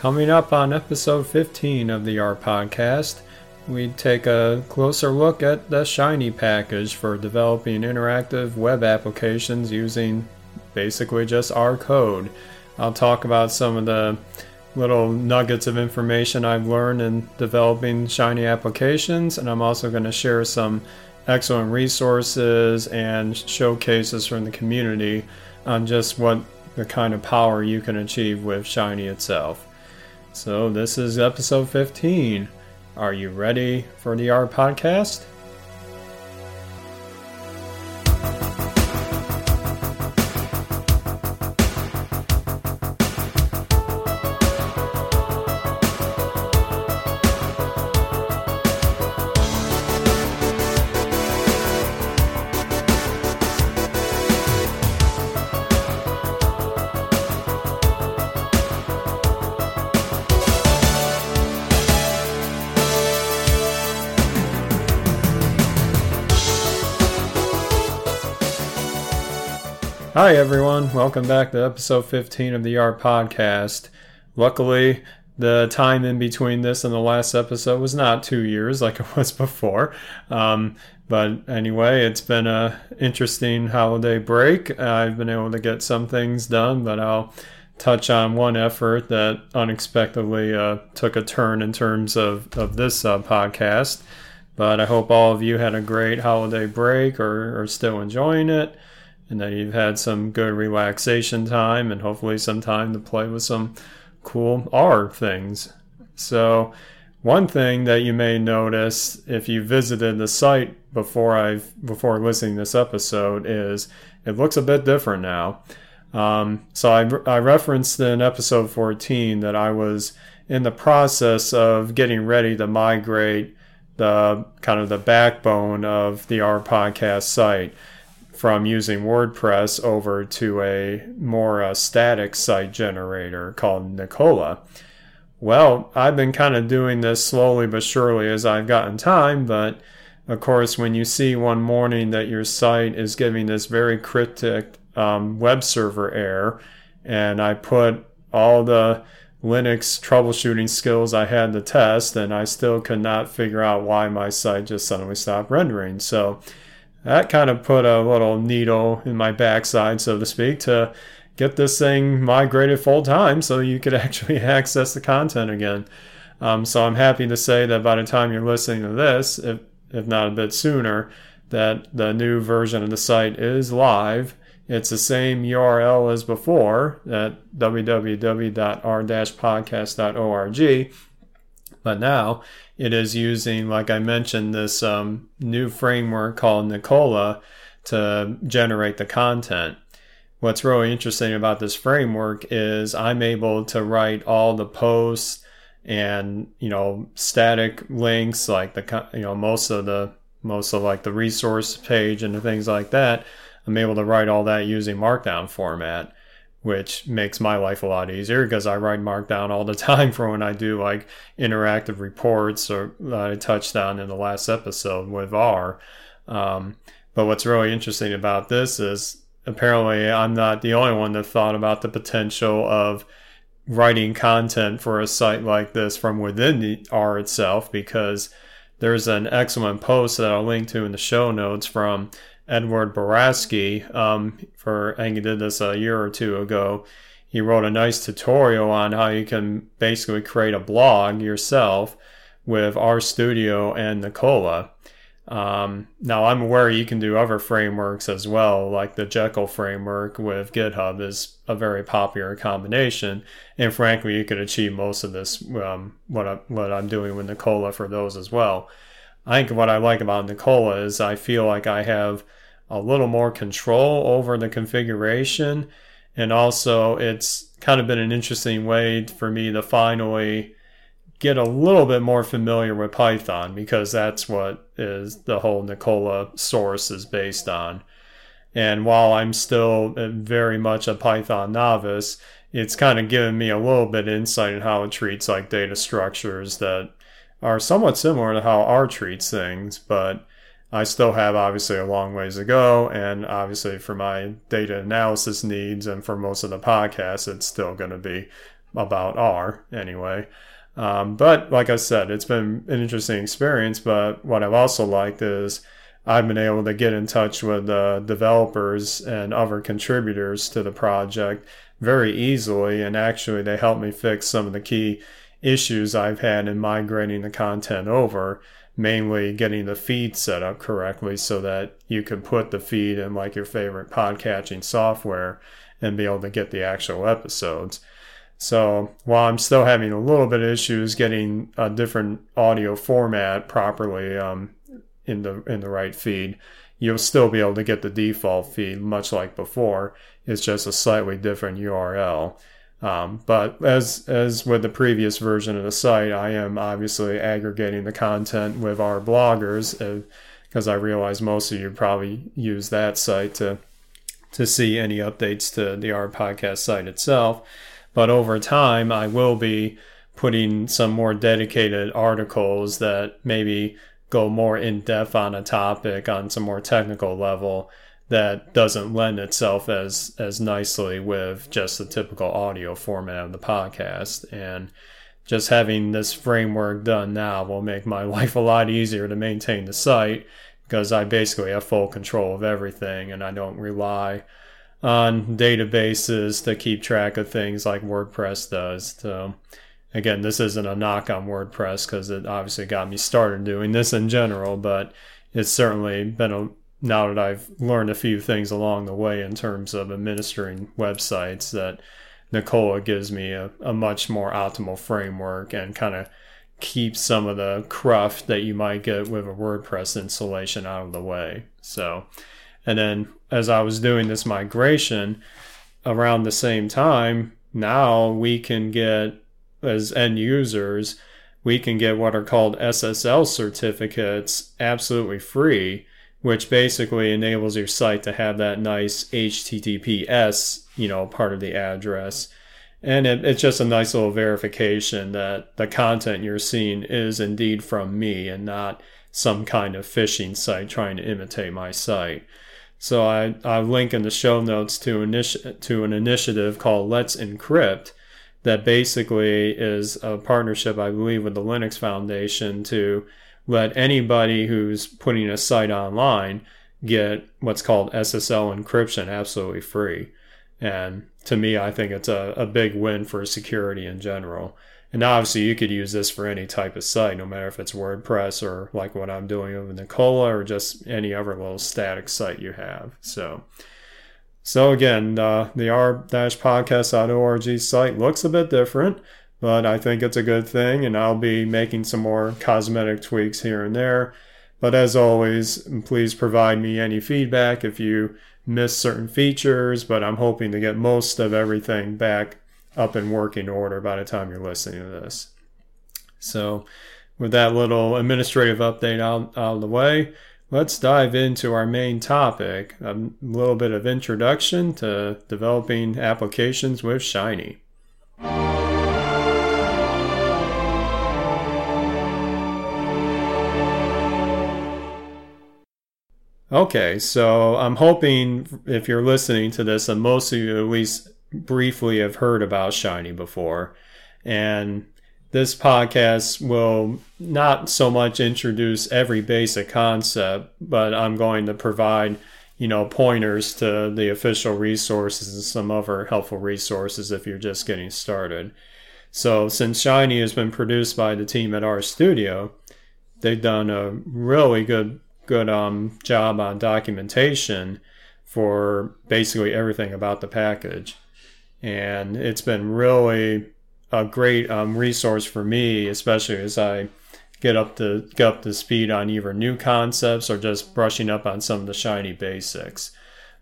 Coming up on episode 15 of the R Podcast, we take a closer look at the Shiny package for developing interactive web applications using basically just R code. I'll talk about some of the little nuggets of information I've learned in developing Shiny applications, and I'm also going to share some excellent resources and showcases from the community on just what the kind of power you can achieve with Shiny itself. So, this is episode 15. Are you ready for the R podcast? Hi, everyone. Welcome back to episode 15 of the R Podcast. Luckily, the time in between this and the last episode was not two years like it was before. Um, but anyway, it's been a interesting holiday break. I've been able to get some things done, but I'll touch on one effort that unexpectedly uh, took a turn in terms of, of this uh, podcast. But I hope all of you had a great holiday break or are still enjoying it and that you've had some good relaxation time and hopefully some time to play with some cool R things. So, one thing that you may notice if you visited the site before I've before listening to this episode is it looks a bit different now. Um, so I, I referenced in episode 14 that I was in the process of getting ready to migrate the kind of the backbone of the R podcast site from using WordPress over to a more uh, static site generator called Nikola. Well, I've been kind of doing this slowly but surely as I've gotten time, but of course, when you see one morning that your site is giving this very cryptic um, web server error, and I put all the Linux troubleshooting skills I had to test, and I still could not figure out why my site just suddenly stopped rendering. So that kind of put a little needle in my backside, so to speak, to get this thing migrated full time so you could actually access the content again. Um, so I'm happy to say that by the time you're listening to this, if, if not a bit sooner, that the new version of the site is live. It's the same URL as before at www.r-podcast.org. But now it is using, like I mentioned, this um, new framework called Nikola to generate the content. What's really interesting about this framework is I'm able to write all the posts and you know static links like the you know most of the most of like the resource page and things like that. I'm able to write all that using Markdown format which makes my life a lot easier because I write Markdown all the time for when I do like interactive reports or I touched on in the last episode with R. Um, but what's really interesting about this is apparently I'm not the only one that thought about the potential of writing content for a site like this from within the R itself because there's an excellent post that I'll link to in the show notes from Edward Borasky um, for I think he did this a year or two ago. He wrote a nice tutorial on how you can basically create a blog yourself with RStudio and Nikola. Um, now I'm aware you can do other frameworks as well, like the Jekyll framework with GitHub is a very popular combination. And frankly, you could achieve most of this um, what I, what I'm doing with Nikola for those as well. I think what I like about Nikola is I feel like I have a little more control over the configuration. And also, it's kind of been an interesting way for me to finally get a little bit more familiar with Python because that's what is the whole Nikola source is based on. And while I'm still very much a Python novice, it's kind of given me a little bit of insight in how it treats like data structures that are somewhat similar to how R treats things, but I still have obviously a long ways to go. And obviously, for my data analysis needs and for most of the podcasts, it's still going to be about R anyway. Um, but like I said, it's been an interesting experience. But what I've also liked is I've been able to get in touch with uh, developers and other contributors to the project very easily. And actually, they helped me fix some of the key issues I've had in migrating the content over, mainly getting the feed set up correctly so that you can put the feed in like your favorite podcatching software and be able to get the actual episodes. So while I'm still having a little bit of issues getting a different audio format properly um, in the in the right feed, you'll still be able to get the default feed much like before. It's just a slightly different URL. Um, but as as with the previous version of the site, I am obviously aggregating the content with R-bloggers because uh, I realize most of you probably use that site to to see any updates to the R podcast site itself. But over time, I will be putting some more dedicated articles that maybe go more in depth on a topic on some more technical level that doesn't lend itself as as nicely with just the typical audio format of the podcast and just having this framework done now will make my life a lot easier to maintain the site because I basically have full control of everything and I don't rely on databases to keep track of things like WordPress does. So, again, this isn't a knock on WordPress because it obviously got me started doing this in general, but it's certainly been a now that I've learned a few things along the way in terms of administering websites that Nikola gives me a, a much more optimal framework and kind of keeps some of the cruft that you might get with a WordPress installation out of the way. So, and then as I was doing this migration around the same time, now we can get, as end users, we can get what are called SSL certificates absolutely free, which basically enables your site to have that nice HTTPS, you know, part of the address. And it, it's just a nice little verification that the content you're seeing is indeed from me and not some kind of phishing site trying to imitate my site. So I, I link in the show notes to, to an initiative called Let's Encrypt that basically is a partnership, I believe, with the Linux Foundation to let anybody who's putting a site online get what's called SSL encryption absolutely free. And to me, I think it's a, a big win for security in general. And obviously, you could use this for any type of site, no matter if it's WordPress or like what I'm doing with Nikola or just any other little static site you have. So, so again, uh, the r-podcast.org site looks a bit different, but I think it's a good thing, and I'll be making some more cosmetic tweaks here and there. But as always, please provide me any feedback if you miss certain features, but I'm hoping to get most of everything back up in working order by the time you're listening to this. So, with that little administrative update out, out of the way, let's dive into our main topic a little bit of introduction to developing applications with Shiny. Okay, so I'm hoping if you're listening to this, and most of you at least briefly have heard about Shiny before. And this podcast will not so much introduce every basic concept, but I'm going to provide, you know, pointers to the official resources and some other helpful resources if you're just getting started. So, since Shiny has been produced by the team at RStudio, they've done a really good good um, job on documentation for basically everything about the package and it's been really a great um, resource for me, especially as I get up to get up to speed on either new concepts or just brushing up on some of the shiny basics.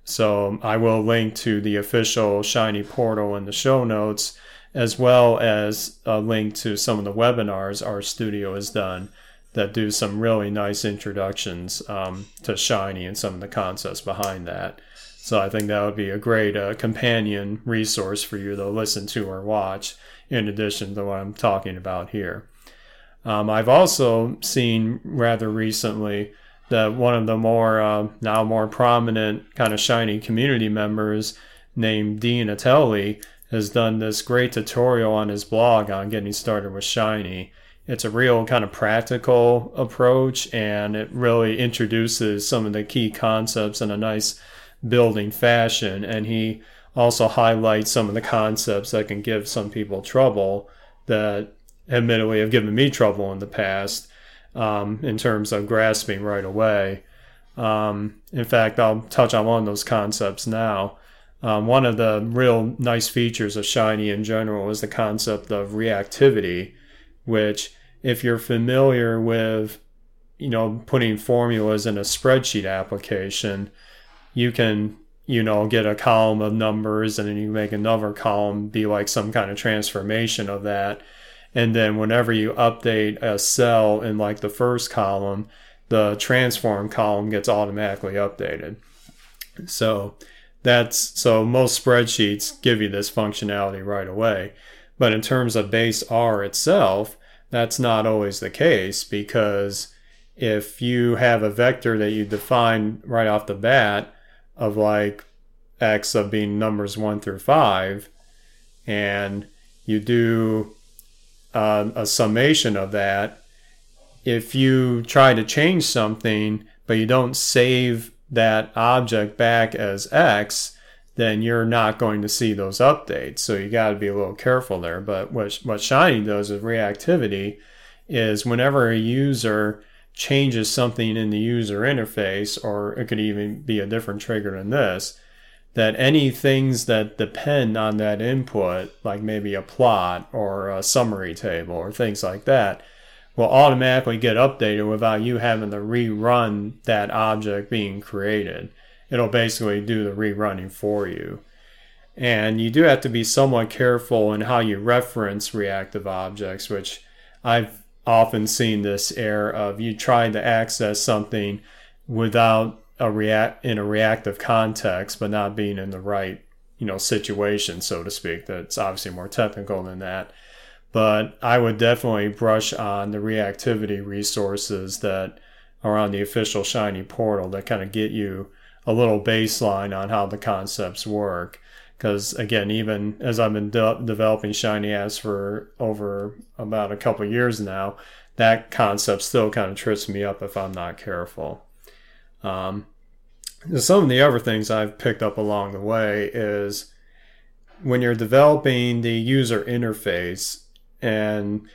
So I will link to the official Shiny portal in the show notes, as well as a link to some of the webinars RStudio has done that do some really nice introductions um, to Shiny and some of the concepts behind that. So I think that would be a great uh, companion resource for you to listen to or watch, in addition to what I'm talking about here. Um, I've also seen rather recently that one of the more uh, now more prominent kind of shiny community members named Dean Attali has done this great tutorial on his blog on getting started with Shiny. It's a real kind of practical approach and it really introduces some of the key concepts in a nice building fashion. And he also highlights some of the concepts that can give some people trouble that admittedly have given me trouble in the past um, in terms of grasping right away. Um, in fact, I'll touch on one of those concepts now. Um, one of the real nice features of Shiny in general is the concept of reactivity, which, if you're familiar with, you know, putting formulas in a spreadsheet application, you can, you know, get a column of numbers and then you make another column be like some kind of transformation of that. And then whenever you update a cell in like the first column, the transform column gets automatically updated. So that's so most spreadsheets give you this functionality right away. But in terms of base R itself, that's not always the case because if you have a vector that you define right off the bat of like x of being numbers 1 through 5 and you do uh, a summation of that if you try to change something but you don't save that object back as X, then you're not going to see those updates. So you got to be a little careful there. But what, what Shiny does with reactivity is whenever a user changes something in the user interface, or it could even be a different trigger than this, that any things that depend on that input, like maybe a plot or a summary table or things like that, will automatically get updated without you having to rerun that object being created. It'll basically do the rerunning for you. And you do have to be somewhat careful in how you reference reactive objects, which I've often seen this error of you trying to access something without a react in a reactive context, but not being in the right, you know, situation, so to speak. That's obviously more technical than that but I would definitely brush on the reactivity resources that are on the official Shiny portal that kind of get you a little baseline on how the concepts work. Because again, even as I've been de- developing Shiny apps for over about a couple years now, that concept still kind of trips me up if I'm not careful. Um, some of the other things I've picked up along the way is when you're developing the user interface, and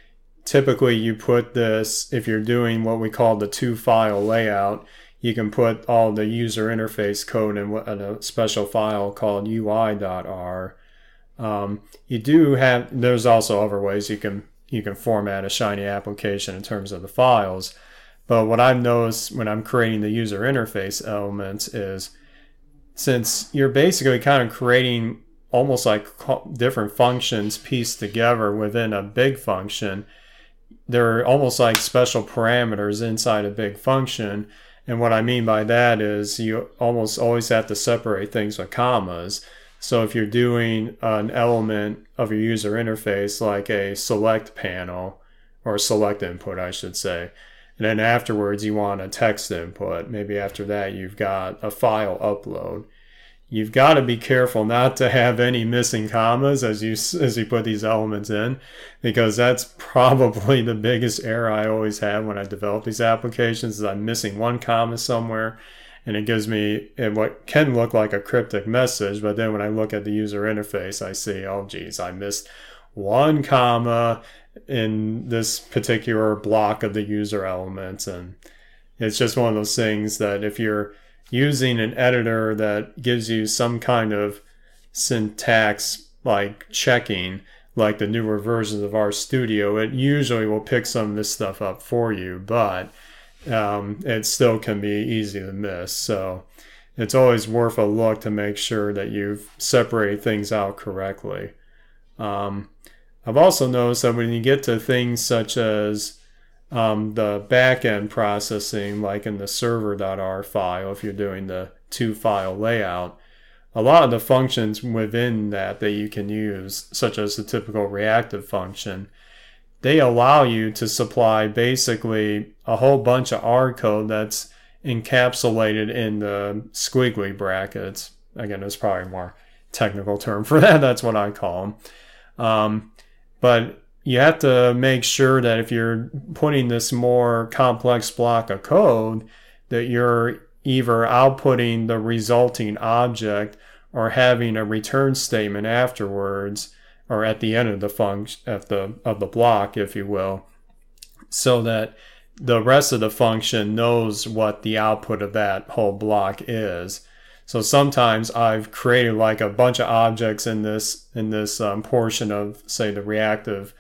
typically you put this if you're doing what we call the two file layout you can put all the user interface code in a special file called ui.r um, you do have there's also other ways you can you can format a shiny application in terms of the files but what i've noticed when i'm creating the user interface elements is since you're basically kind of creating almost like different functions pieced together within a big function. They're almost like special parameters inside a big function. And what I mean by that is you almost always have to separate things with commas. So if you're doing an element of your user interface like a select panel or select input, I should say, and then afterwards you want a text input, maybe after that you've got a file upload you've got to be careful not to have any missing commas as you as you put these elements in because that's probably the biggest error I always have when I develop these applications is I'm missing one comma somewhere and it gives me what can look like a cryptic message but then when I look at the user interface I see oh geez I missed one comma in this particular block of the user elements and it's just one of those things that if you're using an editor that gives you some kind of syntax like checking like the newer versions of RStudio it usually will pick some of this stuff up for you, but um, it still can be easy to miss. So it's always worth a look to make sure that you've separated things out correctly. Um, I've also noticed that when you get to things such as um, the backend processing, like in the server.r file, if you're doing the two file layout, a lot of the functions within that that you can use, such as the typical reactive function, they allow you to supply basically a whole bunch of R code that's encapsulated in the squiggly brackets. Again, it's probably more technical term for that. That's what I call them. Um, but you have to make sure that if you're putting this more complex block of code, that you're either outputting the resulting object or having a return statement afterwards or at the end of the function of the of the block, if you will, so that the rest of the function knows what the output of that whole block is. So sometimes I've created like a bunch of objects in this in this um, portion of say the reactive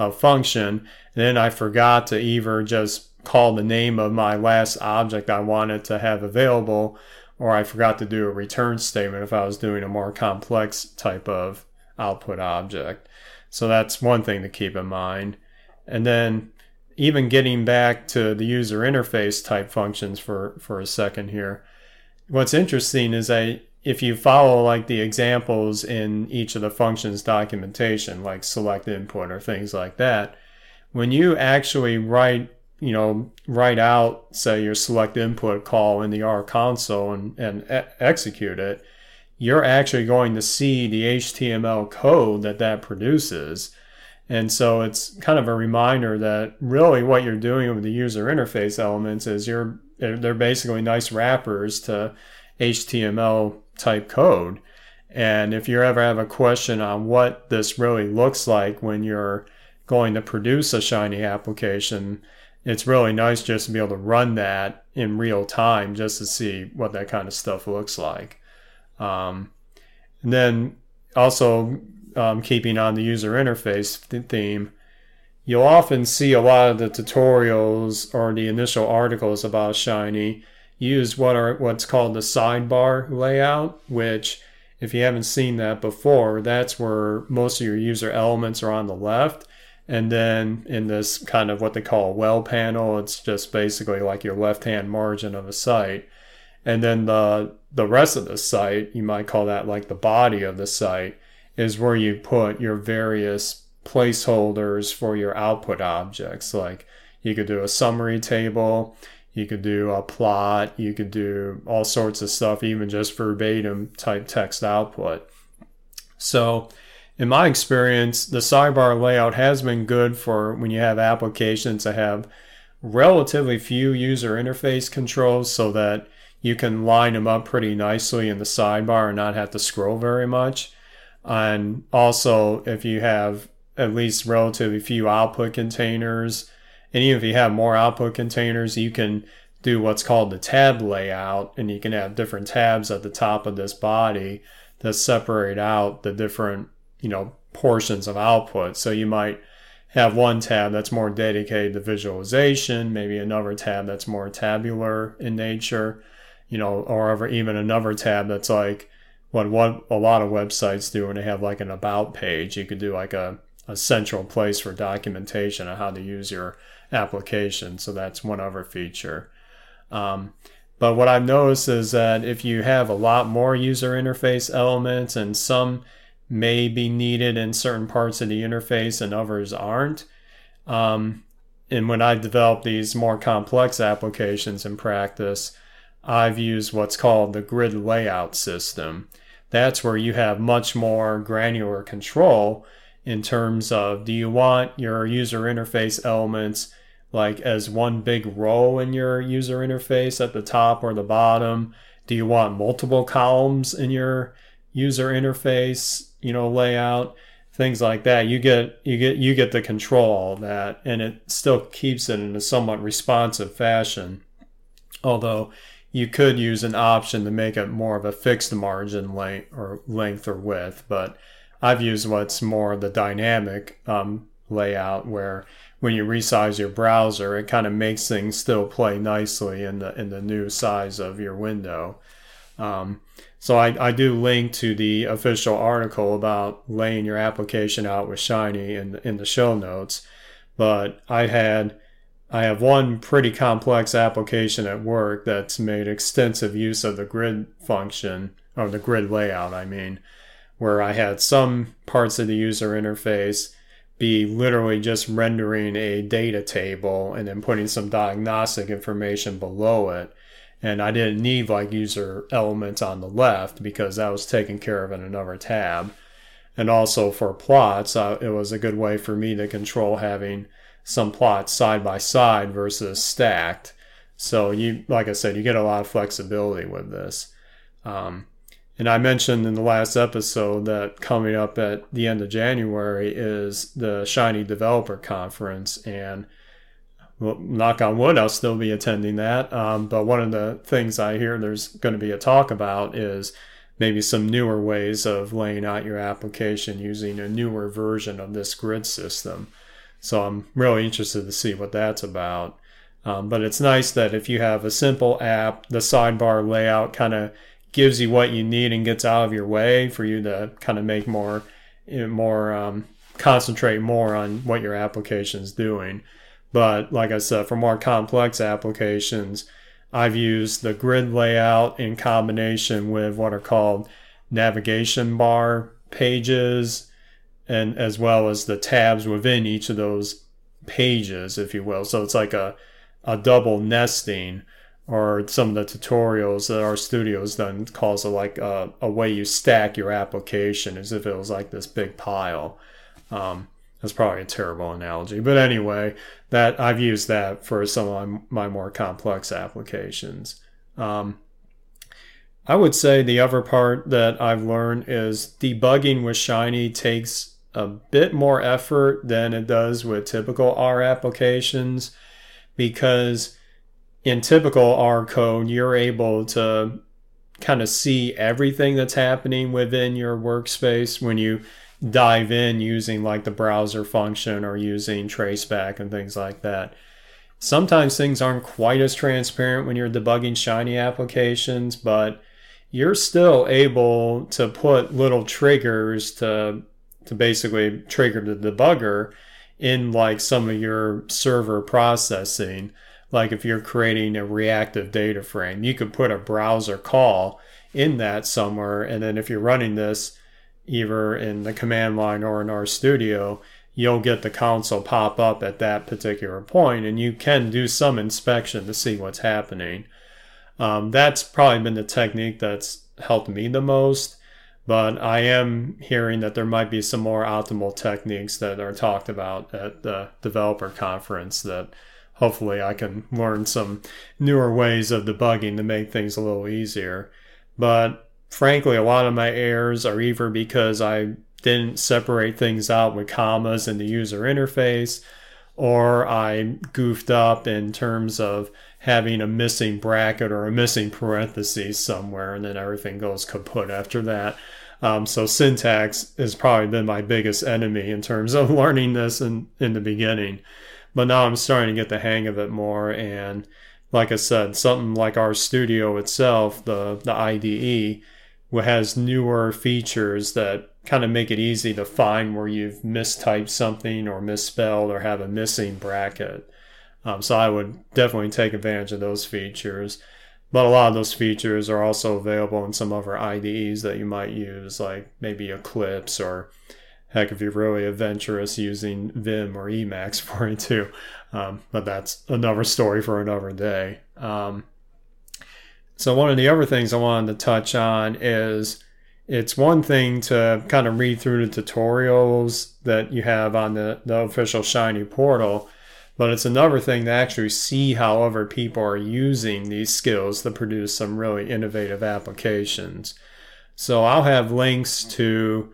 uh, function, and then I forgot to either just call the name of my last object I wanted to have available, or I forgot to do a return statement if I was doing a more complex type of output object. So that's one thing to keep in mind. And then even getting back to the user interface type functions for, for a second here what's interesting is that if you follow like the examples in each of the functions documentation, like select input or things like that, when you actually write, you know, write out, say your select input call in the R console and, and e- execute it, you're actually going to see the HTML code that that produces. And so it's kind of a reminder that really what you're doing with the user interface elements is you're they're basically nice wrappers to HTML type code. And if you ever have a question on what this really looks like when you're going to produce a Shiny application, it's really nice just to be able to run that in real time just to see what that kind of stuff looks like. Um, and then also um, keeping on the user interface theme, you'll often see a lot of the tutorials or the initial articles about Shiny use what are what's called the sidebar layout, which if you haven't seen that before, that's where most of your user elements are on the left. And then in this kind of what they call well panel, it's just basically like your left hand margin of a site. And then the the rest of the site, you might call that like the body of the site, is where you put your various placeholders for your output objects. Like you could do a summary table, you could do a plot, you could do all sorts of stuff, even just verbatim type text output. So, in my experience, the sidebar layout has been good for when you have applications that have relatively few user interface controls so that you can line them up pretty nicely in the sidebar and not have to scroll very much. And also, if you have at least relatively few output containers, and even if you have more output containers, you can do what's called the tab layout, and you can have different tabs at the top of this body that separate out the different, you know, portions of output. So you might have one tab that's more dedicated to visualization, maybe another tab that's more tabular in nature, you know, or even another tab that's like what what a lot of websites do when they have like an about page. You could do like a, a central place for documentation on how to use your application. So that's one other feature. Um, but what I've noticed is that if you have a lot more user interface elements and some may be needed in certain parts of the interface and others aren't, um, and when I develop these more complex applications in practice, I've used what's called the grid layout system. That's where you have much more granular control in terms of do you want your user interface elements like as one big row in your user interface at the top or the bottom? Do you want multiple columns in your user interface, you know, layout? Things like that. You get you get you get to control all that and it still keeps it in a somewhat responsive fashion. Although you could use an option to make it more of a fixed margin length or length or width, but I've used what's more the dynamic um, layout where when you resize your browser, it kind of makes things still play nicely in the in the new size of your window. Um, so I, I do link to the official article about laying your application out with Shiny in in the show notes. But I had I have one pretty complex application at work that's made extensive use of the grid function or the grid layout. I mean, where I had some parts of the user interface be literally just rendering a data table and then putting some diagnostic information below it. and I didn't need like user elements on the left because that was taken care of in another tab. And also for plots, uh, it was a good way for me to control having some plots side by side versus stacked. So you, like I said, you get a lot of flexibility with this. Um, and I mentioned in the last episode that coming up at the end of January is the Shiny Developer Conference, and well, knock on wood, I'll still be attending that. Um, but one of the things I hear there's going to be a talk about is maybe some newer ways of laying out your application using a newer version of this grid system. So I'm really interested to see what that's about. Um, but it's nice that if you have a simple app, the sidebar layout kind of gives you what you need and gets out of your way for you to kind of make more, more um, concentrate more on what your application is doing. But like I said, for more complex applications, I've used the grid layout in combination with what are called navigation bar pages and as well as the tabs within each of those pages, if you will. So it's like a, a double nesting or some of the tutorials that RStudio's done calls it like a, a way you stack your application as if it was like this big pile. Um, that's probably a terrible analogy, but anyway, that I've used that for some of my, my more complex applications. Um, I would say the other part that I've learned is debugging with Shiny takes a bit more effort than it does with typical R applications because in typical R code, you're able to kind of see everything that's happening within your workspace when you dive in using like the browser function or using traceback and things like that. Sometimes things aren't quite as transparent when you're debugging Shiny applications, but you're still able to put little triggers to to basically trigger the debugger in like some of your server processing. Like if you're creating a reactive data frame, you could put a browser call in that somewhere, and then if you're running this either in the command line or in RStudio, you'll get the console pop up at that particular point and you can do some inspection to see what's happening. Um, that's probably been the technique that's helped me the most, but I am hearing that there might be some more optimal techniques that are talked about at the developer conference that hopefully I can learn some newer ways of debugging to make things a little easier. But frankly, a lot of my errors are either because I didn't separate things out with commas in the user interface, or I goofed up in terms of having a missing bracket or a missing parenthesis somewhere, and then everything goes kaput after that. Um, so syntax has probably been my biggest enemy in terms of learning this in, in the beginning. But now I'm starting to get the hang of it more. And like I said, something like RStudio itself, the, the IDE, has newer features that kind of make it easy to find where you've mistyped something or misspelled or have a missing bracket. Um, so I would definitely take advantage of those features. But a lot of those features are also available in some other IDEs that you might use, like maybe Eclipse or heck, if you're really adventurous, using Vim or Emacs for it too. Um, but that's another story for another day. Um, so, one of the other things I wanted to touch on is it's one thing to kind of read through the tutorials that you have on the, the official Shiny portal, but it's another thing to actually see how other people are using these skills to produce some really innovative applications. So, I'll have links to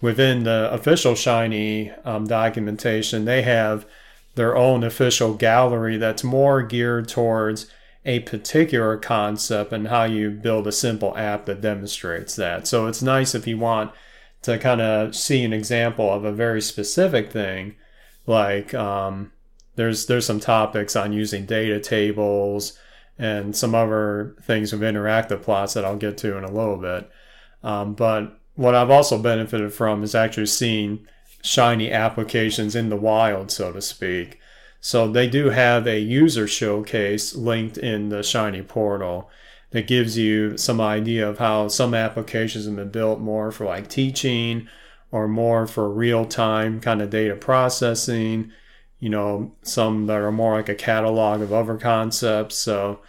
within the official Shiny um, documentation, they have their own official gallery that's more geared towards a particular concept and how you build a simple app that demonstrates that. So it's nice if you want to kind of see an example of a very specific thing, like um, there's there's some topics on using data tables and some other things with interactive plots that I'll get to in a little bit. Um, but what I've also benefited from is actually seeing shiny applications in the wild, so to speak. So they do have a user showcase linked in the Shiny portal that gives you some idea of how some applications have been built more for like teaching or more for real time kind of data processing. You know, some that are more like a catalog of other concepts. So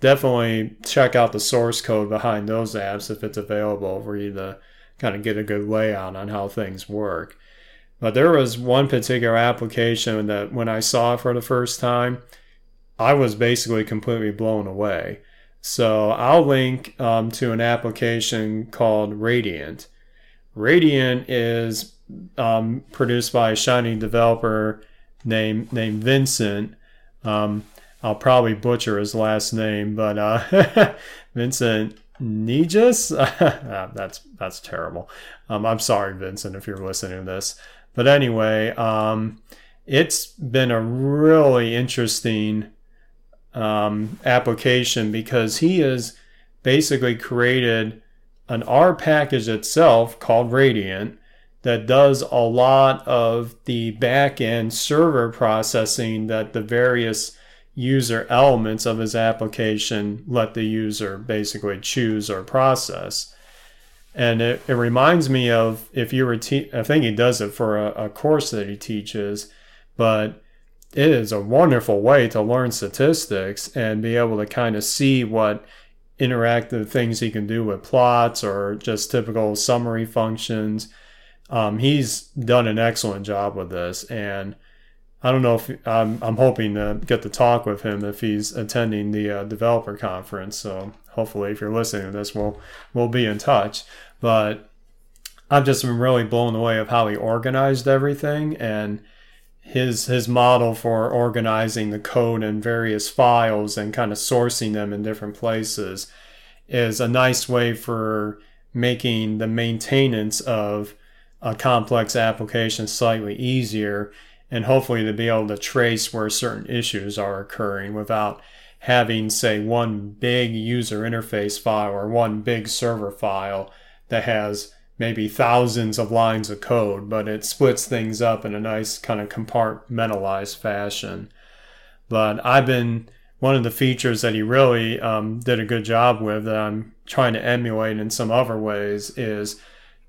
definitely check out the source code behind those apps if it's available for you to kind of get a good layout on how things work. But there was one particular application that when I saw for the first time, I was basically completely blown away. So I'll link um, to an application called Radiant. Radiant is um, produced by a Shiny developer named named Vincent. Um, I'll probably butcher his last name, but uh, Vincent Nijas. Ah, that's that's terrible. Um, I'm sorry, Vincent, if you're listening to this. But anyway, um, it's been a really interesting um, application because he has basically created an R package itself called Radiant that does a lot of the back end server processing that the various user elements of his application let the user basically choose or process. And it, it reminds me of if you were, te- I think he does it for a, a course that he teaches, but it is a wonderful way to learn statistics and be able to kind of see what interactive things he can do with plots or just typical summary functions. Um, he's done an excellent job with this, and I don't know if I'm, I'm hoping to get to talk with him if he's attending the uh, developer conference. So hopefully, if you're listening to this, we'll we'll be in touch. But I've just been really blown away of how he organized everything and his his model for organizing the code in various files and kind of sourcing them in different places is a nice way for making the maintenance of a complex application slightly easier and hopefully to be able to trace where certain issues are occurring without having say one big user interface file or one big server file that has maybe thousands of lines of code, but it splits things up in a nice kind of compartmentalized fashion. But I've been one of the features that he really um, did a good job with that I'm trying to emulate in some other ways is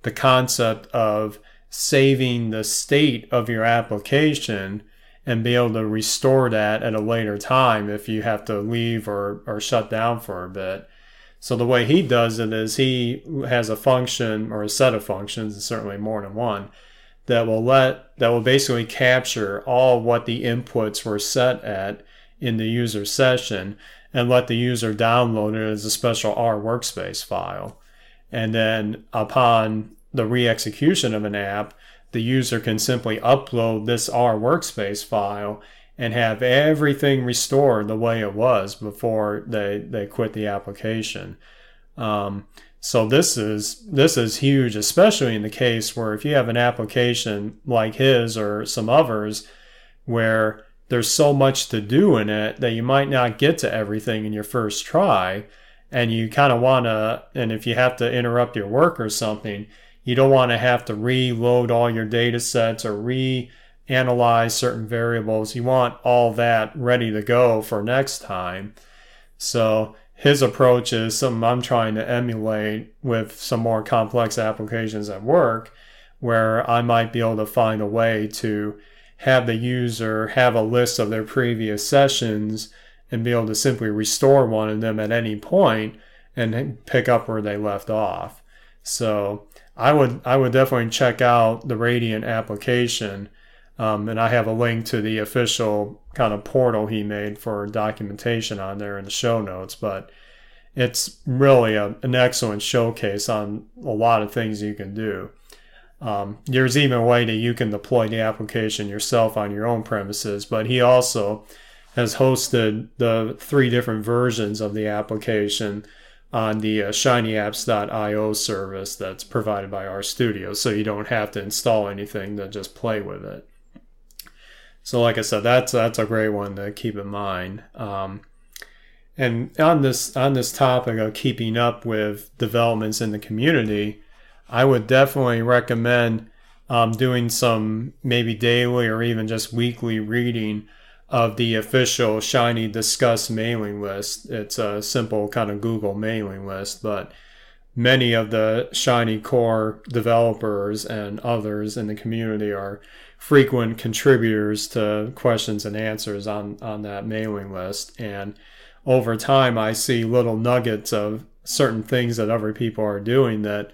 the concept of saving the state of your application and be able to restore that at a later time if you have to leave or, or shut down for a bit. So the way he does it is he has a function or a set of functions, and certainly more than one, that will let that will basically capture all what the inputs were set at in the user session and let the user download it as a special R workspace file. And then upon the re-execution of an app, the user can simply upload this R workspace file and have everything restored the way it was before they, they quit the application. Um, so this is this is huge, especially in the case where if you have an application like his or some others where there's so much to do in it that you might not get to everything in your first try and you kind of want to and if you have to interrupt your work or something you don't want to have to reload all your data sets or re analyze certain variables. You want all that ready to go for next time. So his approach is something I'm trying to emulate with some more complex applications at work, where I might be able to find a way to have the user have a list of their previous sessions and be able to simply restore one of them at any point and pick up where they left off. So I would I would definitely check out the Radiant application um, and I have a link to the official kind of portal he made for documentation on there in the show notes. But it's really a, an excellent showcase on a lot of things you can do. Um, there's even a way that you can deploy the application yourself on your own premises, but he also has hosted the three different versions of the application on the uh, shinyapps.io service that's provided by RStudio, so you don't have to install anything to just play with it. So, like I said, that's that's a great one to keep in mind. Um, and on this on this topic of keeping up with developments in the community, I would definitely recommend um, doing some maybe daily or even just weekly reading of the official Shiny Discuss mailing list. It's a simple kind of Google mailing list, but many of the Shiny core developers and others in the community are frequent contributors to questions and answers on, on that mailing list. And over time I see little nuggets of certain things that other people are doing that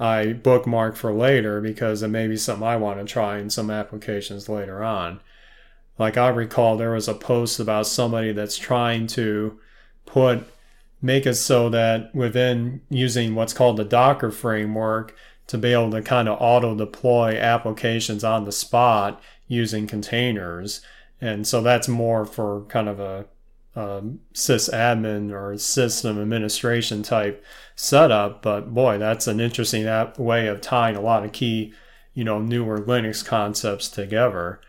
I bookmark for later because it may be something I want to try in some applications later on. Like I recall there was a post about somebody that's trying to put make it so that within using what's called the Docker framework to be able to kind of auto deploy applications on the spot using containers. And so that's more for kind of a, a sysadmin or system administration type setup. But boy, that's an interesting way of tying a lot of key, you know, newer Linux concepts together.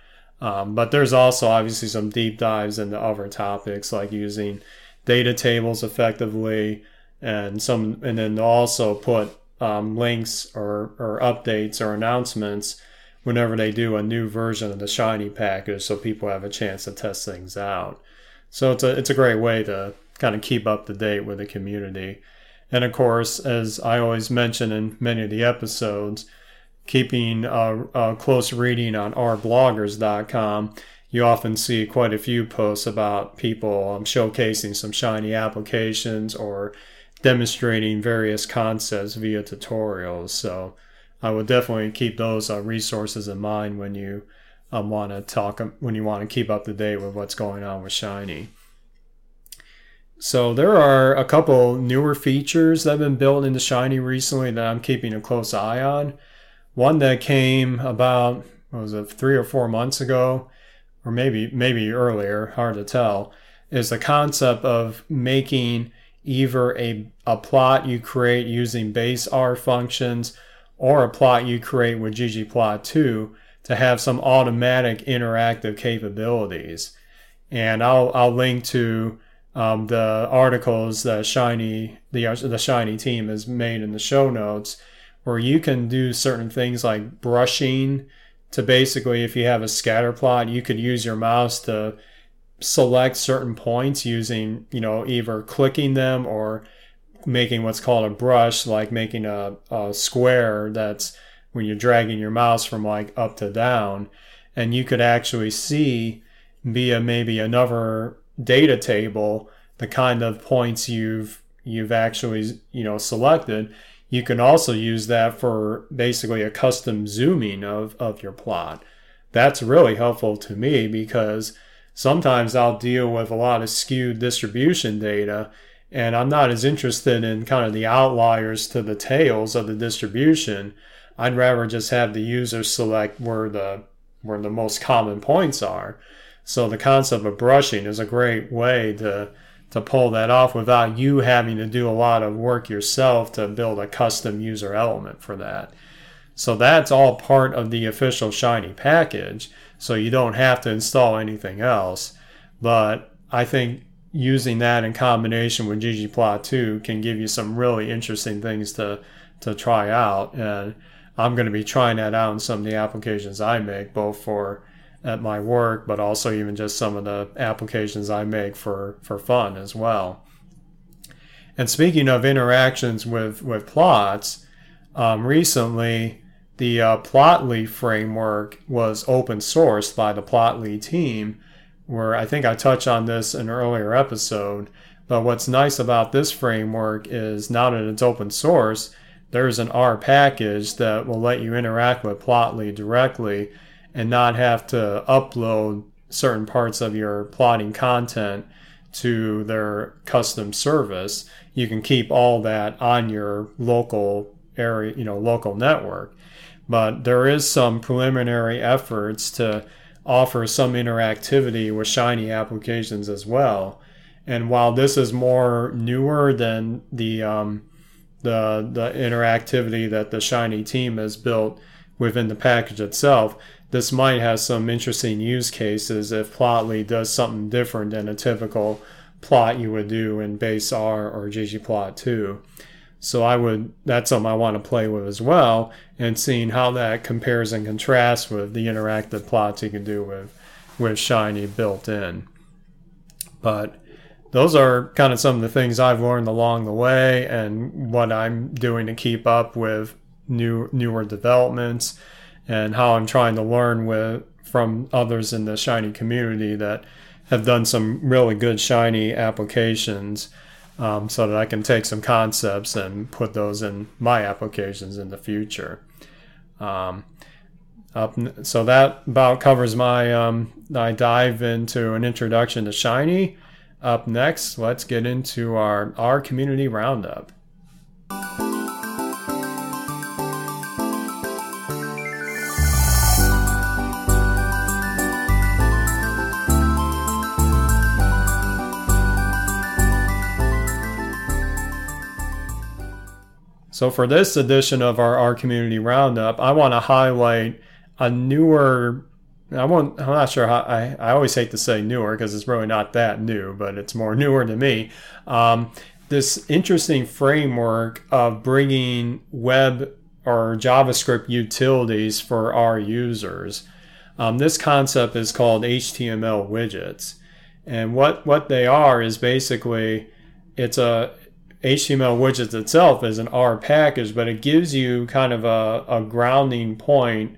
Um, but there's also obviously some deep dives into other topics like using data tables effectively and some and then also put um, links or, or updates or announcements whenever they do a new version of the shiny package so people have a chance to test things out. So it's a, it's a great way to kind of keep up to date with the community. And of course as i always mention in many of the episodes keeping a, a close reading on rbloggers.com you often see quite a few posts about people um, showcasing some shiny applications or demonstrating various concepts via tutorials. So I would definitely keep those uh, resources in mind when you um, want to talk when you want to keep up to date with what's going on with Shiny. So there are a couple newer features that have been built into Shiny recently that I'm keeping a close eye on. One that came about was it three or four months ago or maybe maybe earlier, hard to tell, is the concept of making either a, a plot you create using base R functions or a plot you create with ggplot2 to have some automatic interactive capabilities. And I'll, I'll link to um, the articles that Shiny the the Shiny team has made in the show notes, where you can do certain things like brushing to basically, if you have a scatter plot, you could use your mouse to select certain points using, you know, either clicking them or making what's called a brush, like making a, a square that's when you're dragging your mouse from like up to down. And you could actually see via maybe another data table the kind of points you've you've actually you know selected you can also use that for basically a custom zooming of, of your plot. That's really helpful to me because sometimes I'll deal with a lot of skewed distribution data and I'm not as interested in kind of the outliers to the tails of the distribution. I'd rather just have the user select where the where the most common points are. So the concept of brushing is a great way to to pull that off without you having to do a lot of work yourself to build a custom user element for that. So that's all part of the official Shiny package. So you don't have to install anything else. But I think using that in combination with ggplot2 can give you some really interesting things to, to try out. And I'm going to be trying that out in some of the applications I make, both for at my work, but also even just some of the applications I make for, for fun as well. And speaking of interactions with, with plots, um, recently the uh, Plotly framework was open sourced by the Plotly team, where I think I touched on this in an earlier episode. But what's nice about this framework is now that it's open source, there's an R package that will let you interact with Plotly directly and not have to upload certain parts of your plotting content to their custom service. You can keep all that on your local area, you know, local network. But there is some preliminary efforts to offer some interactivity with Shiny applications as well. And while this is more newer than the um, the the interactivity that the Shiny team has built within the package itself, this might have some interesting use cases if Plotly does something different than a typical plot you would do in base R or ggplot2. So I would that's something I want to play with as well and seeing how that compares and contrasts with the interactive plots you can do with with Shiny built in. But those are kind of some of the things I've learned along the way and what I'm doing to keep up with new newer developments and how I'm trying to learn with from others in the Shiny community that have done some really good shiny applications um, so that I can take some concepts and put those in my applications in the future. Um, up, so that about covers my um, I dive into an introduction to Shiny. Up next, let's get into our R community roundup. So for this edition of our R community roundup, I want to highlight a newer I won't, I'm not sure how, I, I always hate to say newer because it's really not that new, but it's more newer to me. Um, this interesting framework of bringing web or JavaScript utilities for R users. Um, this concept is called HTML widgets. And what, what they are is basically it's a HTML widgets itself is an R package, but it gives you kind of a, a grounding point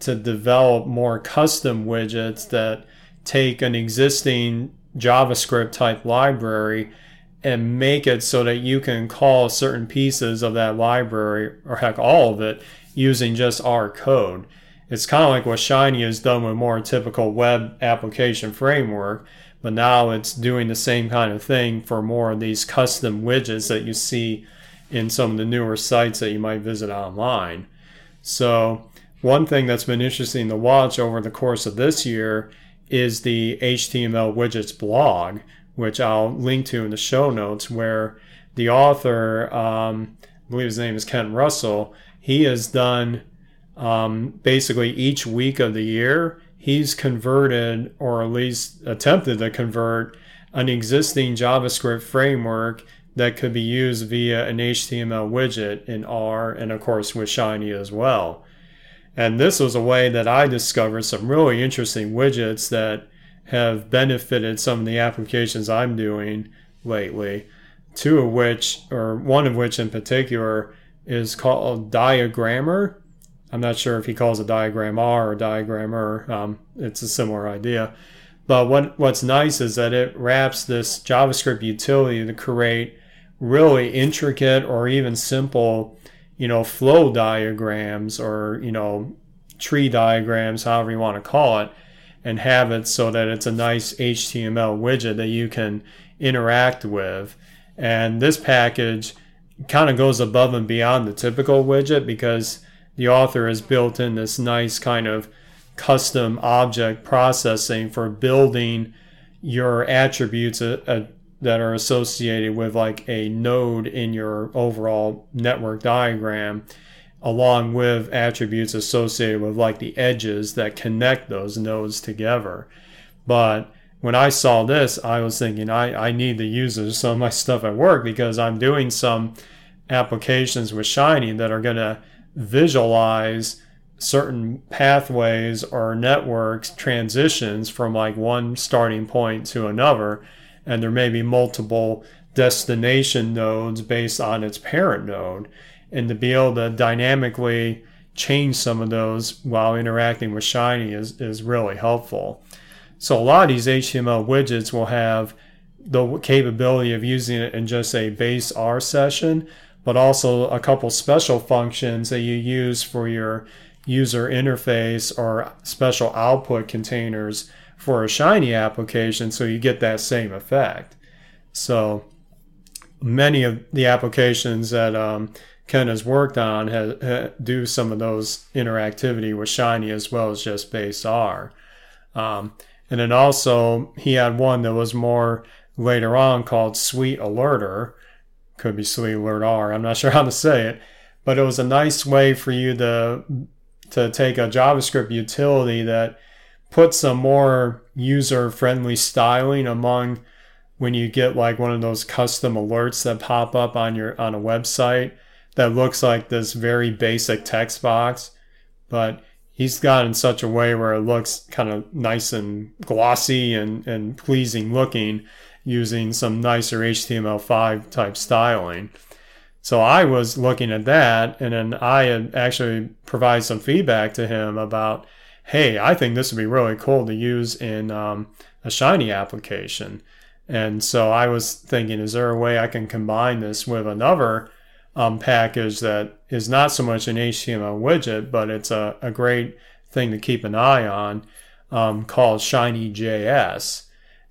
to develop more custom widgets that take an existing JavaScript type library and make it so that you can call certain pieces of that library, or heck, all of it, using just R code. It's kind of like what Shiny has done with more typical web application framework, but now it's doing the same kind of thing for more of these custom widgets that you see in some of the newer sites that you might visit online. So one thing that's been interesting to watch over the course of this year is the HTML widgets blog, which I'll link to in the show notes, where the author, um, I believe his name is Kent Russell, he has done um, basically each week of the year, he's converted or at least attempted to convert an existing JavaScript framework that could be used via an HTML widget in R and, of course, with Shiny as well. And this was a way that I discovered some really interesting widgets that have benefited some of the applications I'm doing lately. Two of which, or one of which in particular, is called DiagrammeR. I'm not sure if he calls it Diagram R or Diagrammer. Um, it's a similar idea. But what, what's nice is that it wraps this JavaScript utility to create really intricate or even simple you know, flow diagrams or, you know, tree diagrams, however you want to call it, and have it so that it's a nice HTML widget that you can interact with. And this package kind of goes above and beyond the typical widget because the author has built in this nice kind of custom object processing for building your attributes a, a that are associated with like a node in your overall network diagram along with attributes associated with like the edges that connect those nodes together. But when I saw this, I was thinking I, I need to use some of my stuff at work because I'm doing some applications with Shiny that are going to visualize certain pathways or networks transitions from like one starting point to another and there may be multiple destination nodes based on its parent node. And to be able to dynamically change some of those while interacting with Shiny is, is really helpful. So a lot of these HTML widgets will have the capability of using it in just a base R session, but also a couple special functions that you use for your user interface or special output containers for a Shiny application so you get that same effect. So many of the applications that um, Ken has worked on do some of those interactivity with Shiny as well as just base R. Um, and then also he had one that was more later on called Sweet Alerter. Could be Sweet Alert R. I'm not sure how to say it, but it was a nice way for you to to take a JavaScript utility that puts some more user friendly styling among when you get like one of those custom alerts that pop up on your on a website that looks like this very basic text box but he's got in such a way where it looks kind of nice and glossy and, and pleasing looking using some nicer HTML5 type styling. So I was looking at that and then I had actually provided some feedback to him about hey, I think this would be really cool to use in um, a Shiny application. And so I was thinking, is there a way I can combine this with another um, package that is not so much an HTML widget, but it's a, a great thing to keep an eye on um, called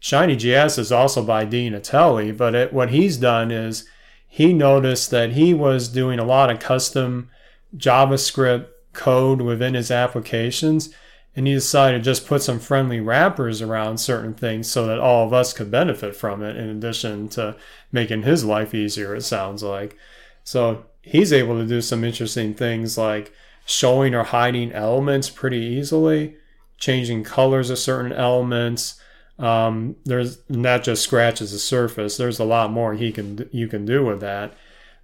shinyjs. shinyjs is also by Dean Attali, but it, what he's done is he noticed that he was doing a lot of custom JavaScript code within his applications, and he decided to just put some friendly wrappers around certain things so that all of us could benefit from it, in addition to making his life easier, it sounds like. So he's able to do some interesting things like showing or hiding elements pretty easily, changing colors of certain elements. Um, there's not just scratches the surface. There's a lot more he can you can do with that.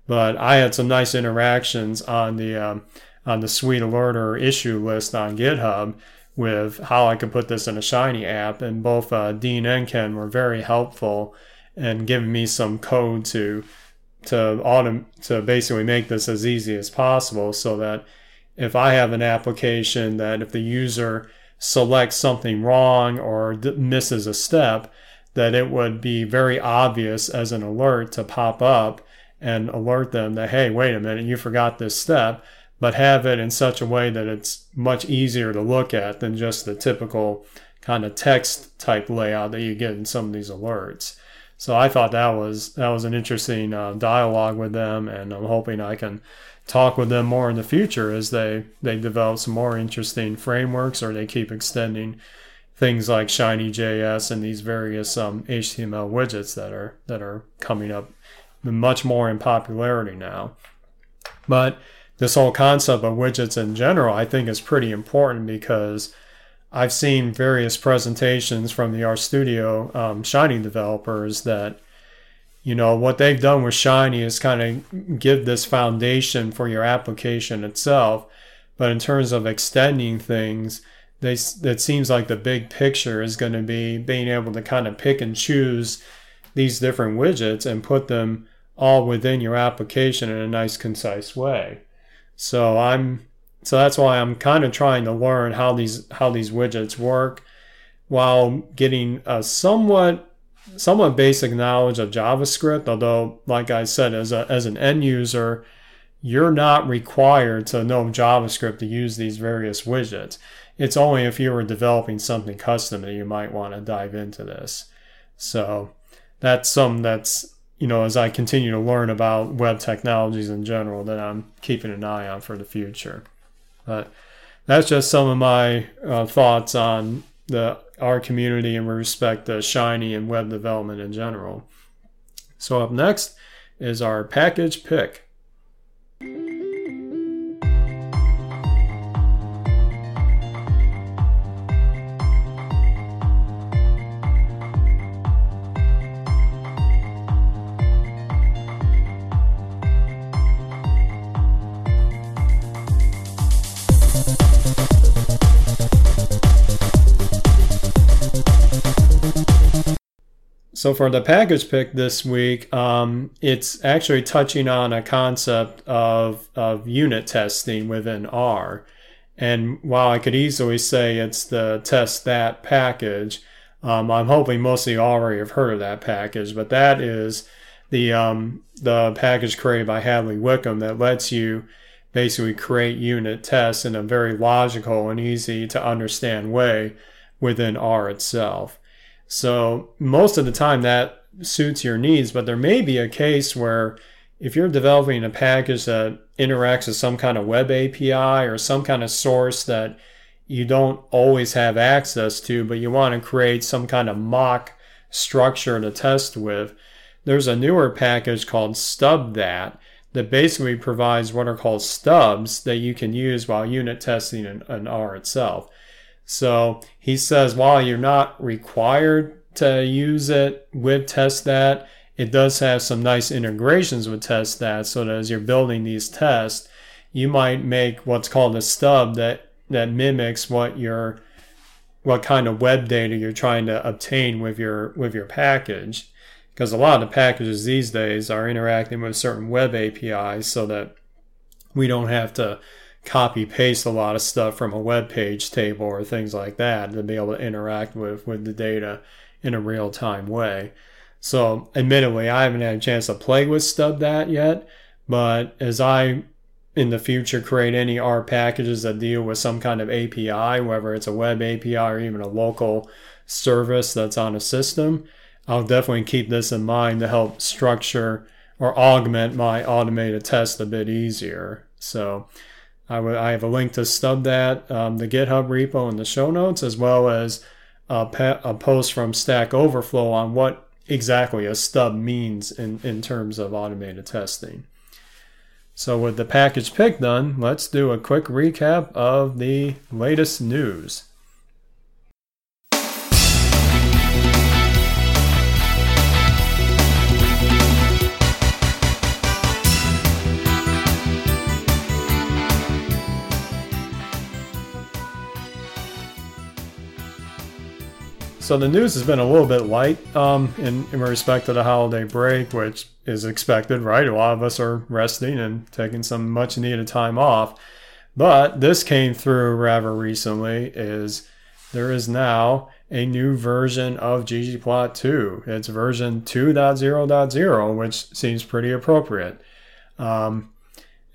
But I had some nice interactions on the um, on the Sweet Alerter issue list on GitHub with how I could put this in a Shiny app, and both uh, Dean and Ken were very helpful and giving me some code to to autom- to basically make this as easy as possible so that if I have an application that if the user selects something wrong or misses a step, that it would be very obvious as an alert to pop up and alert them that, hey, wait a minute, you forgot this step, but have it in such a way that it's much easier to look at than just the typical kind of text type layout that you get in some of these alerts. So I thought that was that was an interesting uh, dialogue with them, and I'm hoping I can talk with them more in the future as they they develop some more interesting frameworks or they keep extending things like shinyjs and these various um, HTML widgets that are that are coming up much more in popularity now. But this whole concept of widgets in general, I think, is pretty important because I've seen various presentations from the RStudio um, Shiny developers that, you know, what they've done with Shiny is kind of give this foundation for your application itself. But in terms of extending things, they, it seems like the big picture is going to be being able to kind of pick and choose these different widgets and put them all within your application in a nice, concise way. So I'm so that's why I'm kind of trying to learn how these how these widgets work while getting a somewhat somewhat basic knowledge of JavaScript. Although, like I said, as a as an end user, you're not required to know JavaScript to use these various widgets. It's only if you were developing something custom that you might want to dive into this. So that's something that's you know as I continue to learn about web technologies in general that I'm keeping an eye on for the future. But that's just some of my uh, thoughts on the R community and we respect to Shiny and web development in general. So up next is our package pick. So for the package pick this week, um, it's actually touching on a concept of, of unit testing within R. And while I could easily say it's the testthat package, um, I'm hoping most of you already have heard of that package, but that is the um, the package created by Hadley Wickham that lets you basically create unit tests in a very logical and easy to understand way within R itself. So most of the time that suits your needs, but there may be a case where if you're developing a package that interacts with some kind of web API or some kind of source that you don't always have access to, but you want to create some kind of mock structure to test with, there's a newer package called stubthat that basically provides what are called stubs that you can use while unit testing an, in R itself. So he says while you're not required to use it with testthat, it does have some nice integrations with testthat so that as you're building these tests, you might make what's called a stub that, that mimics what your what kind of web data you're trying to obtain with your with your package. Because a lot of the packages these days are interacting with certain web APIs so that we don't have to copy paste a lot of stuff from a web page table or things like that to be able to interact with with the data in a real time way. So, admittedly, I haven't had a chance to play with stubthat yet, but as I in the future create any R packages that deal with some kind of API, whether it's a web API or even a local service that's on a system, I'll definitely keep this in mind to help structure or augment my automated test a bit easier. So I, w- I have a link to stubthat, um, the GitHub repo in the show notes, as well as a, pe- a post from Stack Overflow on what exactly a stub means in, in terms of automated testing. So with the package pick done, let's do a quick recap of the latest news. So the news has been a little bit light um, in, in respect to the holiday break, which is expected, right? A lot of us are resting and taking some much needed time off. But this came through rather recently is there is now a new version of ggplot 2. It's version 2.0.0, which seems pretty appropriate. Um,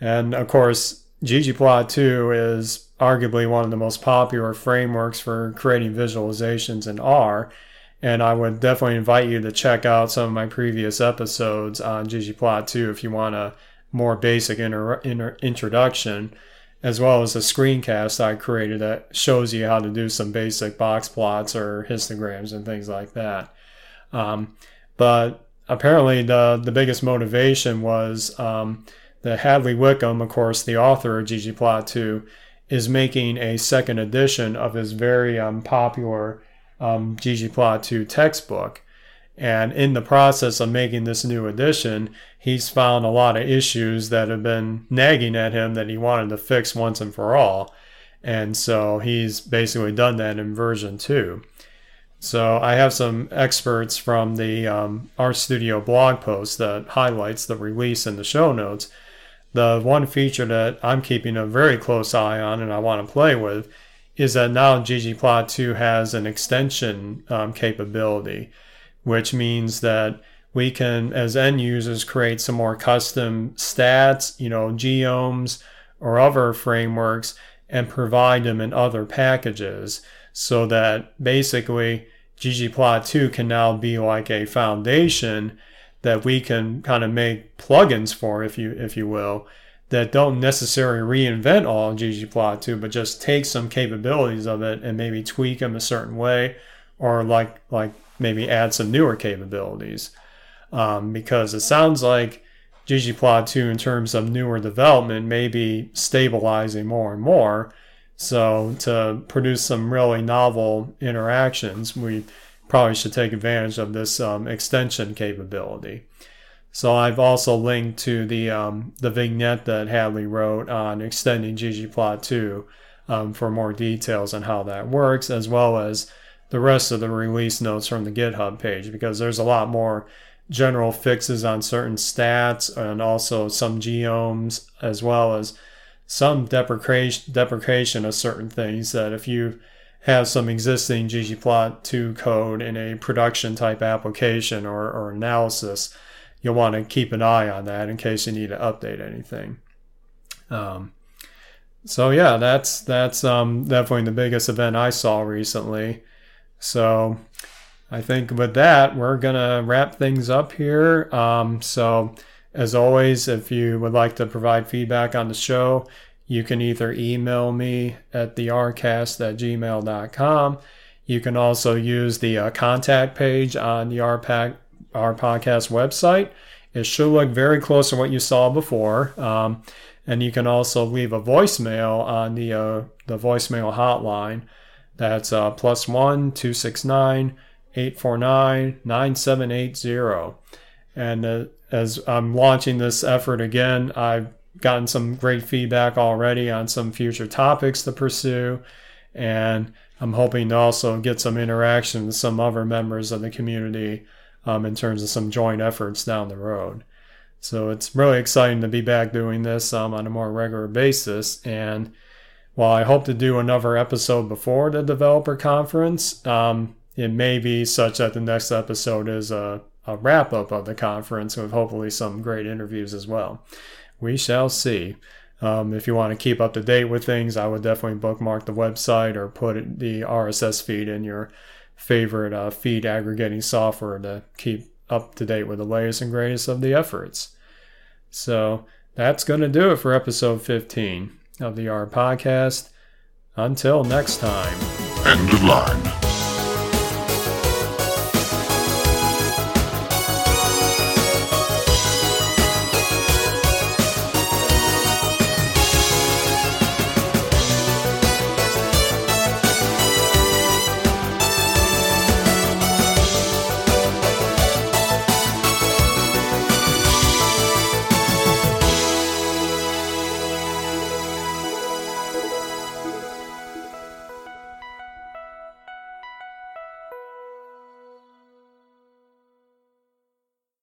and of course, ggplot 2 is arguably one of the most popular frameworks for creating visualizations in R. And I would definitely invite you to check out some of my previous episodes on ggplot2 if you want a more basic inter- inter- introduction, as well as a screencast I created that shows you how to do some basic box plots or histograms and things like that. Um, but apparently, the, the biggest motivation was um, that Hadley Wickham, of course, the author of ggplot2, is making a second edition of his very um, popular um, ggplot2 textbook. And in the process of making this new edition, he's found a lot of issues that have been nagging at him that he wanted to fix once and for all. And so he's basically done that in version 2. So I have some experts from the um, RStudio blog post that highlights the release in the show notes the one feature that I'm keeping a very close eye on and I want to play with is that now ggplot2 has an extension um, capability, which means that we can, as end users, create some more custom stats, you know, geoms or other frameworks and provide them in other packages so that basically ggplot2 can now be like a foundation that we can kind of make plugins for, if you if you will, that don't necessarily reinvent all ggplot2, but just take some capabilities of it and maybe tweak them a certain way, or like like maybe add some newer capabilities. Um, because it sounds like ggplot2 in terms of newer development may be stabilizing more and more. So to produce some really novel interactions, we probably should take advantage of this um, extension capability. So I've also linked to the um, the vignette that Hadley wrote on extending ggplot2 um, for more details on how that works, as well as the rest of the release notes from the GitHub page, because there's a lot more general fixes on certain stats and also some geoms, as well as some deprecation deprecation of certain things that if you have some existing ggplot2 code in a production type application or, or analysis, you'll want to keep an eye on that in case you need to update anything. Um, so yeah, that's that's um, definitely the biggest event I saw recently. So I think with that, we're gonna wrap things up here. Um, so as always, if you would like to provide feedback on the show, you can either email me at thercast at gmail.com. You can also use the uh, contact page on the RPAC, our podcast website. It should look very close to what you saw before. Um, and you can also leave a voicemail on the, uh, the voicemail hotline. That's uh, plus one two six nine eight four nine nine seven eight zero. And uh, as I'm launching this effort again, I've gotten some great feedback already on some future topics to pursue. And I'm hoping to also get some interaction with some other members of the community um, in terms of some joint efforts down the road. So it's really exciting to be back doing this um, on a more regular basis. And while I hope to do another episode before the developer conference, um, it may be such that the next episode is a, a wrap up of the conference with hopefully some great interviews as well. We shall see. Um, if you want to keep up to date with things, I would definitely bookmark the website or put the RSS feed in your favorite uh, feed aggregating software to keep up to date with the latest and greatest of the efforts. So that's going to do it for episode 15 of the R podcast. Until next time. End of line.